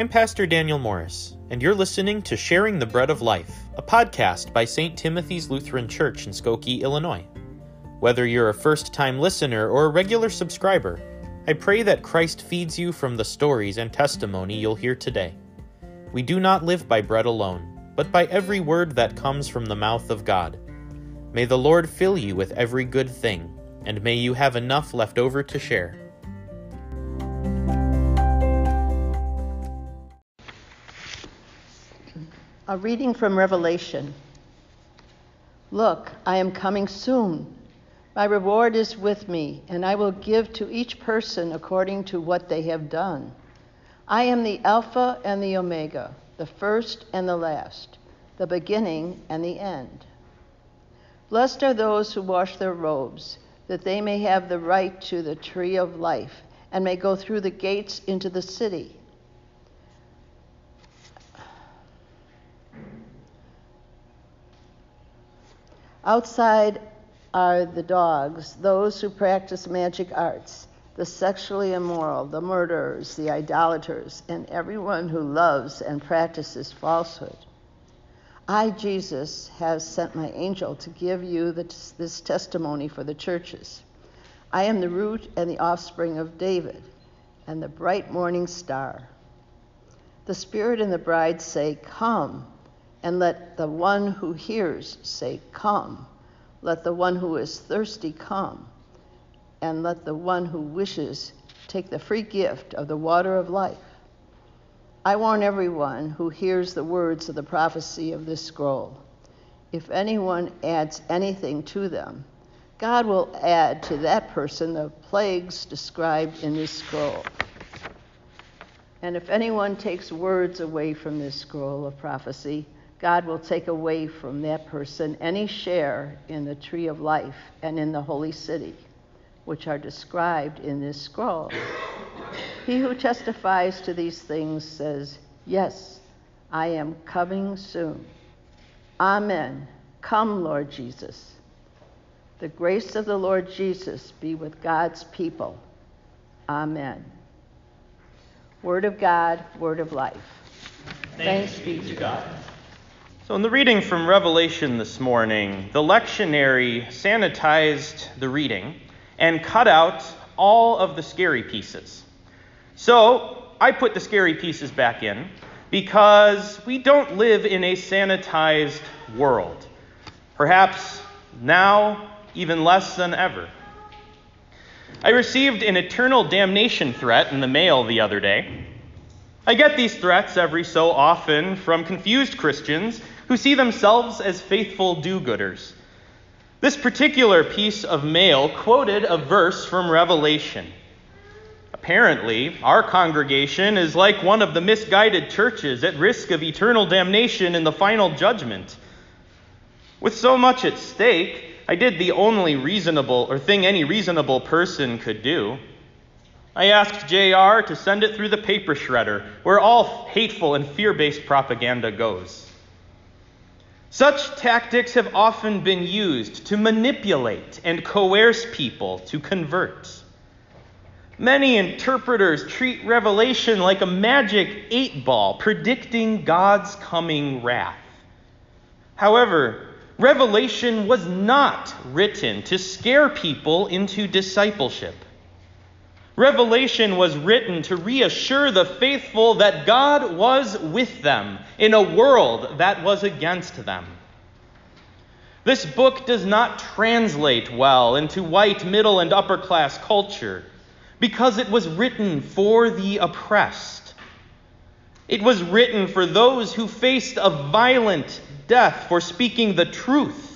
I'm Pastor Daniel Morris, and you're listening to Sharing the Bread of Life, a podcast by St. Timothy's Lutheran Church in Skokie, Illinois. Whether you're a first time listener or a regular subscriber, I pray that Christ feeds you from the stories and testimony you'll hear today. We do not live by bread alone, but by every word that comes from the mouth of God. May the Lord fill you with every good thing, and may you have enough left over to share. A reading from Revelation. Look, I am coming soon. My reward is with me, and I will give to each person according to what they have done. I am the Alpha and the Omega, the first and the last, the beginning and the end. Blessed are those who wash their robes, that they may have the right to the tree of life and may go through the gates into the city. Outside are the dogs, those who practice magic arts, the sexually immoral, the murderers, the idolaters, and everyone who loves and practices falsehood. I, Jesus, have sent my angel to give you this testimony for the churches. I am the root and the offspring of David, and the bright morning star. The Spirit and the bride say, Come and let the one who hears say, Come. Let the one who is thirsty come. And let the one who wishes take the free gift of the water of life. I warn everyone who hears the words of the prophecy of this scroll. If anyone adds anything to them, God will add to that person the plagues described in this scroll. And if anyone takes words away from this scroll of prophecy, God will take away from that person any share in the tree of life and in the holy city, which are described in this scroll. He who testifies to these things says, Yes, I am coming soon. Amen. Come, Lord Jesus. The grace of the Lord Jesus be with God's people. Amen. Word of God, word of life. Thanks, Thanks be to God. So, in the reading from Revelation this morning, the lectionary sanitized the reading and cut out all of the scary pieces. So, I put the scary pieces back in because we don't live in a sanitized world. Perhaps now, even less than ever. I received an eternal damnation threat in the mail the other day. I get these threats every so often from confused Christians who see themselves as faithful do gooders. This particular piece of mail quoted a verse from Revelation. Apparently, our congregation is like one of the misguided churches at risk of eternal damnation in the final judgment. With so much at stake, I did the only reasonable or thing any reasonable person could do. I asked JR to send it through the paper shredder, where all hateful and fear based propaganda goes. Such tactics have often been used to manipulate and coerce people to convert. Many interpreters treat Revelation like a magic eight ball predicting God's coming wrath. However, Revelation was not written to scare people into discipleship. Revelation was written to reassure the faithful that God was with them in a world that was against them. This book does not translate well into white, middle, and upper class culture because it was written for the oppressed. It was written for those who faced a violent death for speaking the truth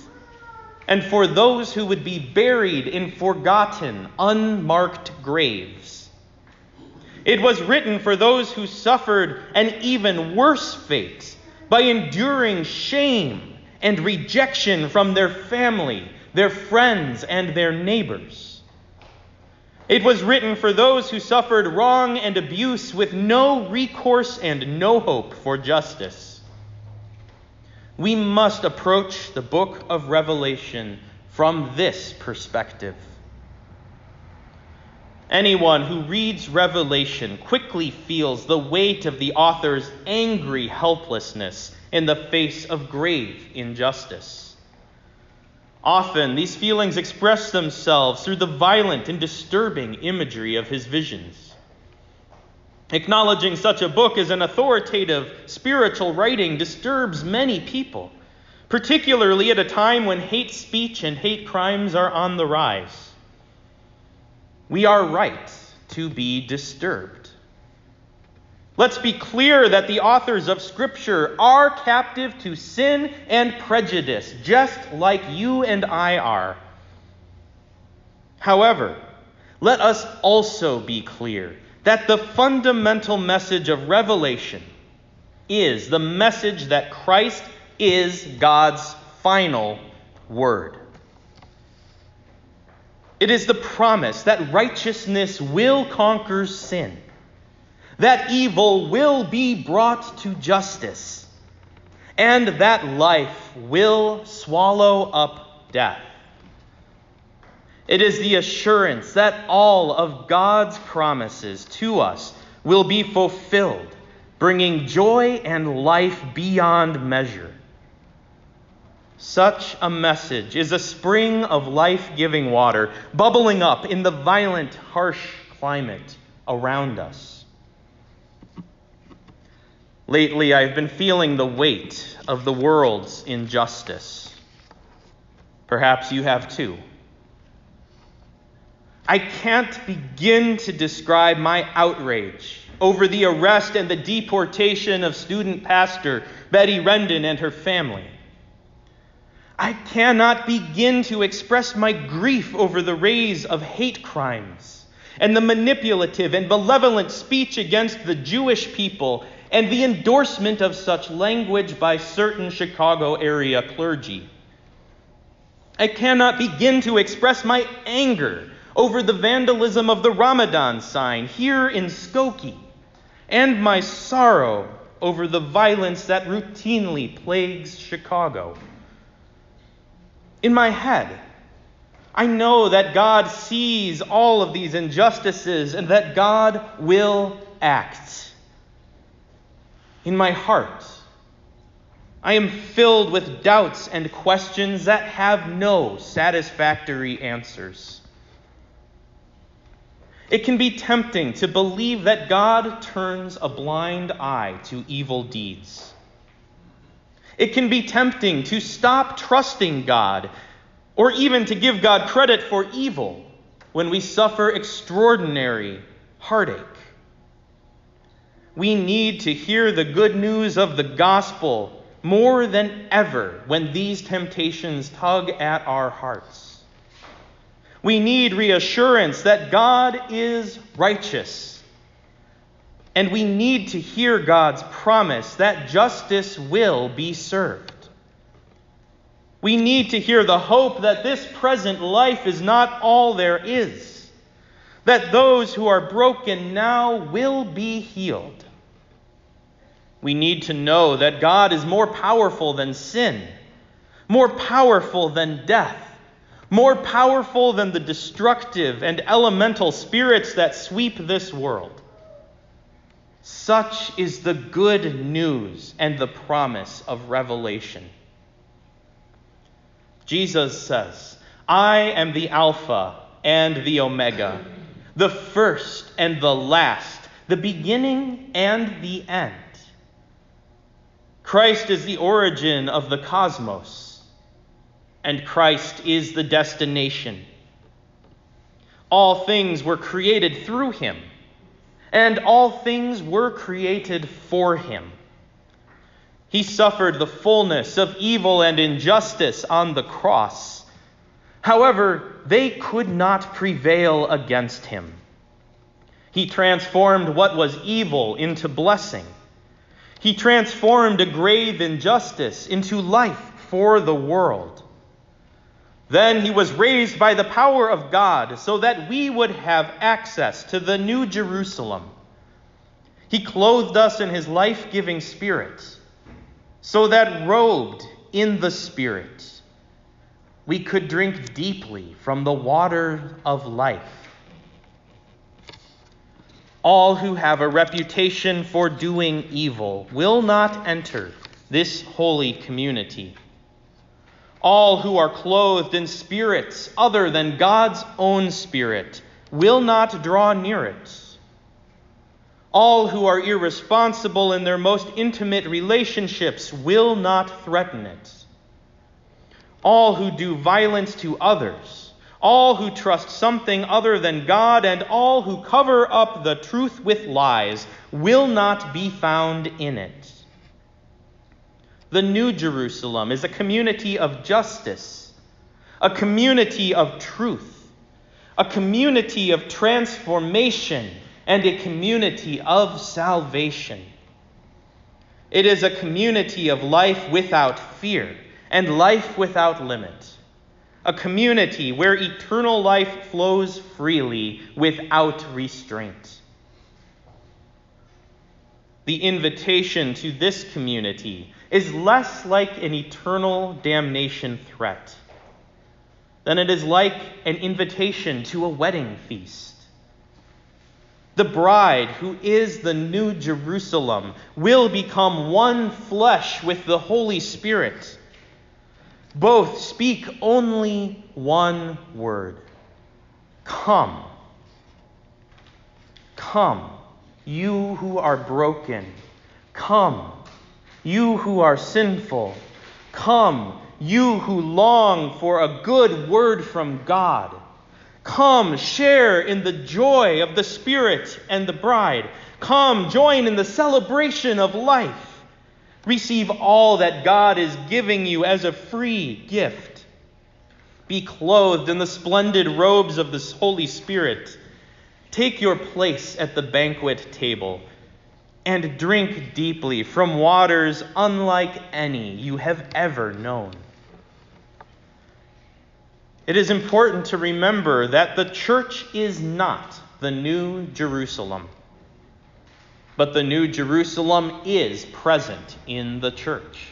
and for those who would be buried in forgotten, unmarked graves. It was written for those who suffered an even worse fate by enduring shame and rejection from their family, their friends, and their neighbors. It was written for those who suffered wrong and abuse with no recourse and no hope for justice we must approach the book of Revelation from this perspective. Anyone who reads Revelation quickly feels the weight of the author's angry helplessness in the face of grave injustice. Often, these feelings express themselves through the violent and disturbing imagery of his visions. Acknowledging such a book as an authoritative spiritual writing disturbs many people, particularly at a time when hate speech and hate crimes are on the rise. We are right to be disturbed. Let's be clear that the authors of Scripture are captive to sin and prejudice, just like you and I are. However, let us also be clear that the fundamental message of Revelation is the message that Christ is God's final word. It is the promise that righteousness will conquer sin, that evil will be brought to justice, and that life will swallow up death. It is the assurance that all of God's promises to us will be fulfilled, bringing joy and life beyond measure. Such a message is a spring of life giving water bubbling up in the violent, harsh climate around us. Lately, I've been feeling the weight of the world's injustice. Perhaps you have too. I can't begin to describe my outrage over the arrest and the deportation of student pastor Betty Rendon and her family. I cannot begin to express my grief over the raise of hate crimes and the manipulative and malevolent speech against the Jewish people and the endorsement of such language by certain Chicago area clergy. I cannot begin to express my anger over the vandalism of the Ramadan sign here in Skokie and my sorrow over the violence that routinely plagues Chicago in my head. I know that God sees all of these injustices and that God will act. In my heart, I am filled with doubts and questions that have no satisfactory answers. It can be tempting to believe that God turns a blind eye to evil deeds. It can be tempting to stop trusting God or even to give God credit for evil when we suffer extraordinary heartache. We need to hear the good news of the gospel more than ever when these temptations tug at our hearts. We need reassurance that God is righteous and we need to hear God's promise that justice will be served. We need to hear the hope that this present life is not all there is, that those who are broken now will be healed. We need to know that God is more powerful than sin, more powerful than death, more powerful than the destructive and elemental spirits that sweep this world. Such is the good news and the promise of Revelation. Jesus says, I am the Alpha and the Omega, the first and the last, the beginning and the end. Christ is the origin of the cosmos, and Christ is the destination. All things were created through him and all things were created for him. He suffered the fullness of evil and injustice on the cross. However, they could not prevail against him. He transformed what was evil into blessing. He transformed a grave injustice into life for the world. Then he was raised by the power of God so that we would have access to the new Jerusalem. He clothed us in his life giving spirit so that robed in the Spirit, we could drink deeply from the water of life. all who have a reputation for doing evil will not enter this holy community. All who are clothed in spirits other than God's own spirit will not draw near it. All who are irresponsible in their most intimate relationships will not threaten it. All who do violence to others, all who trust something other than God, and all who cover up the truth with lies will not be found in it. The New Jerusalem is a community of justice, a community of truth, a community of transformation and a community of salvation. It is a community of life without fear and life without limit. A community where eternal life flows freely without restraint. The invitation to this community is less like an eternal damnation threat than it is like an invitation to a wedding feast. The bride, who is the new Jerusalem, will become one flesh with the Holy Spirit. Both speak only one word Come. Come, you who are broken. Come, you who are sinful. Come, you who long for a good word from God. Come, share in the joy of the Spirit and the bride. Come, join in the celebration of life. Receive all that God is giving you as a free gift. Be clothed in the splendid robes of the Holy Spirit. Take your place at the banquet table and drink deeply from waters unlike any you have ever known. It is important to remember that the church is not the New Jerusalem, but the New Jerusalem is present in the church.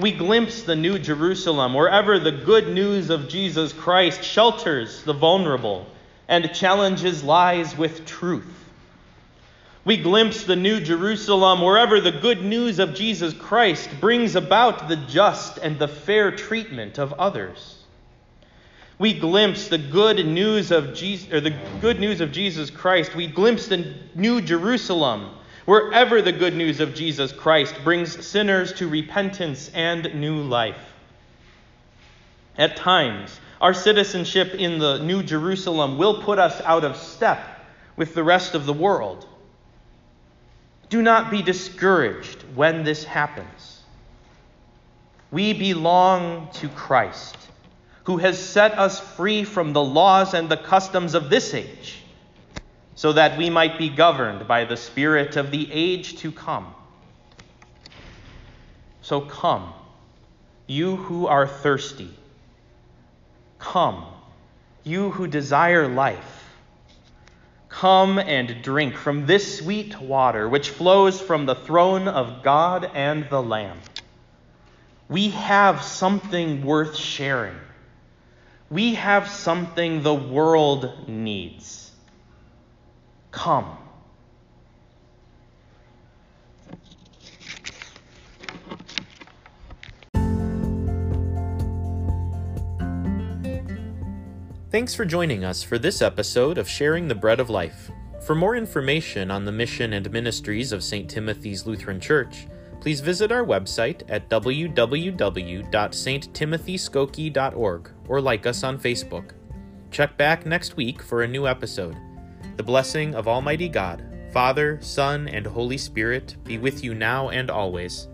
We glimpse the New Jerusalem wherever the good news of Jesus Christ shelters the vulnerable and challenges lies with truth. We glimpse the New Jerusalem wherever the good news of Jesus Christ brings about the just and the fair treatment of others. We glimpse the good news of Jesus, or the good news of Jesus Christ. We glimpse the New Jerusalem wherever the good news of Jesus Christ brings sinners to repentance and new life. At times, our citizenship in the New Jerusalem will put us out of step with the rest of the world. Do not be discouraged when this happens. We belong to Christ, who has set us free from the laws and the customs of this age, so that we might be governed by the Spirit of the age to come. So come, you who are thirsty. Come, you who desire life. Come and drink from this sweet water which flows from the throne of God and the Lamb. We have something worth sharing. We have something the world needs. Come. Thanks for joining us for this episode of Sharing the Bread of Life. For more information on the mission and ministries of St. Timothy's Lutheran Church, please visit our website at www.sttimothyskokie.org or like us on Facebook. Check back next week for a new episode. The blessing of Almighty God, Father, Son, and Holy Spirit be with you now and always.